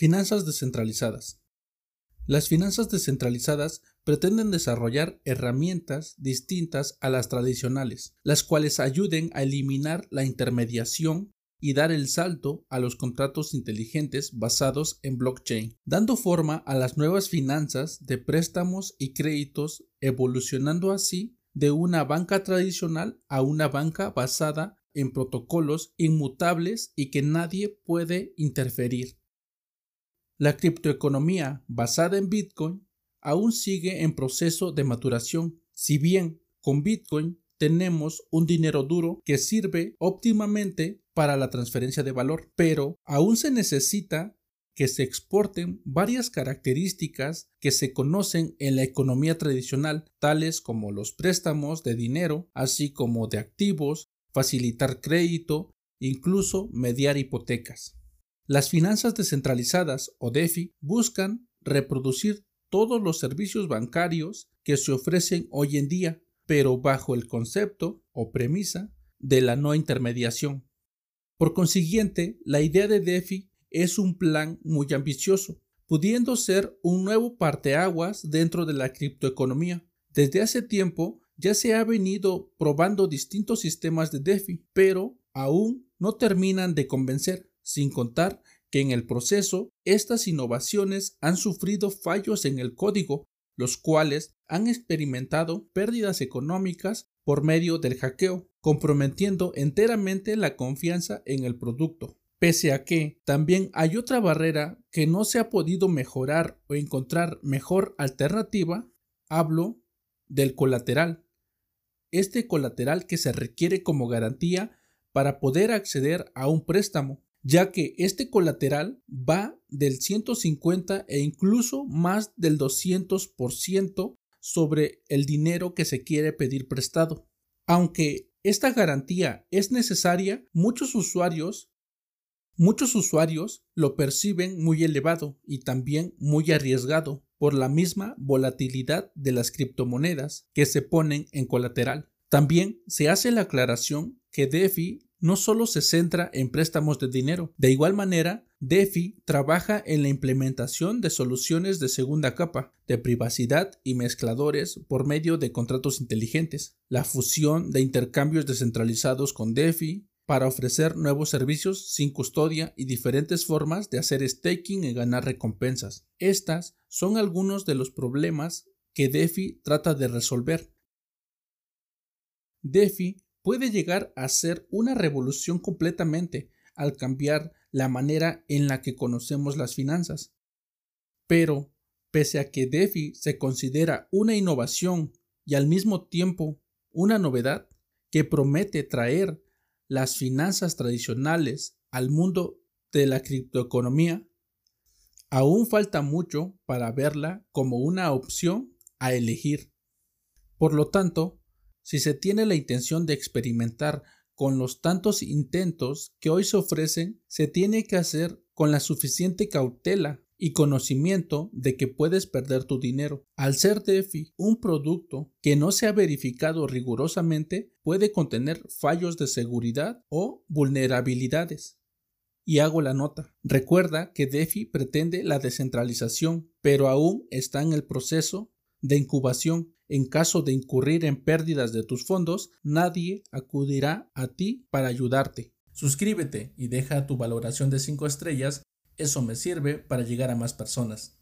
Finanzas descentralizadas. Las finanzas descentralizadas pretenden desarrollar herramientas distintas a las tradicionales, las cuales ayuden a eliminar la intermediación y dar el salto a los contratos inteligentes basados en blockchain, dando forma a las nuevas finanzas de préstamos y créditos, evolucionando así de una banca tradicional a una banca basada en protocolos inmutables y que nadie puede interferir. La criptoeconomía basada en Bitcoin aún sigue en proceso de maturación, si bien con Bitcoin tenemos un dinero duro que sirve óptimamente para la transferencia de valor, pero aún se necesita que se exporten varias características que se conocen en la economía tradicional, tales como los préstamos de dinero, así como de activos, facilitar crédito, incluso mediar hipotecas. Las finanzas descentralizadas o DeFi buscan reproducir todos los servicios bancarios que se ofrecen hoy en día, pero bajo el concepto o premisa de la no intermediación. Por consiguiente, la idea de DeFi es un plan muy ambicioso, pudiendo ser un nuevo parteaguas dentro de la criptoeconomía. Desde hace tiempo ya se ha venido probando distintos sistemas de DeFi, pero aún no terminan de convencer sin contar que en el proceso estas innovaciones han sufrido fallos en el código, los cuales han experimentado pérdidas económicas por medio del hackeo, comprometiendo enteramente la confianza en el producto. Pese a que también hay otra barrera que no se ha podido mejorar o encontrar mejor alternativa, hablo del colateral. Este colateral que se requiere como garantía para poder acceder a un préstamo, ya que este colateral va del 150 e incluso más del 200% sobre el dinero que se quiere pedir prestado. Aunque esta garantía es necesaria, muchos usuarios Muchos usuarios lo perciben muy elevado y también muy arriesgado por la misma volatilidad de las criptomonedas que se ponen en colateral. También se hace la aclaración que DeFi no solo se centra en préstamos de dinero. De igual manera, DeFi trabaja en la implementación de soluciones de segunda capa, de privacidad y mezcladores por medio de contratos inteligentes, la fusión de intercambios descentralizados con DeFi para ofrecer nuevos servicios sin custodia y diferentes formas de hacer staking y ganar recompensas. Estas son algunos de los problemas que DeFi trata de resolver. DeFi puede llegar a ser una revolución completamente al cambiar la manera en la que conocemos las finanzas. Pero, pese a que DeFi se considera una innovación y al mismo tiempo una novedad que promete traer las finanzas tradicionales al mundo de la criptoeconomía, aún falta mucho para verla como una opción a elegir. Por lo tanto, si se tiene la intención de experimentar con los tantos intentos que hoy se ofrecen, se tiene que hacer con la suficiente cautela y conocimiento de que puedes perder tu dinero. Al ser DeFi un producto que no se ha verificado rigurosamente, puede contener fallos de seguridad o vulnerabilidades. Y hago la nota. Recuerda que DeFi pretende la descentralización, pero aún está en el proceso de incubación en caso de incurrir en pérdidas de tus fondos, nadie acudirá a ti para ayudarte. Suscríbete y deja tu valoración de 5 estrellas, eso me sirve para llegar a más personas.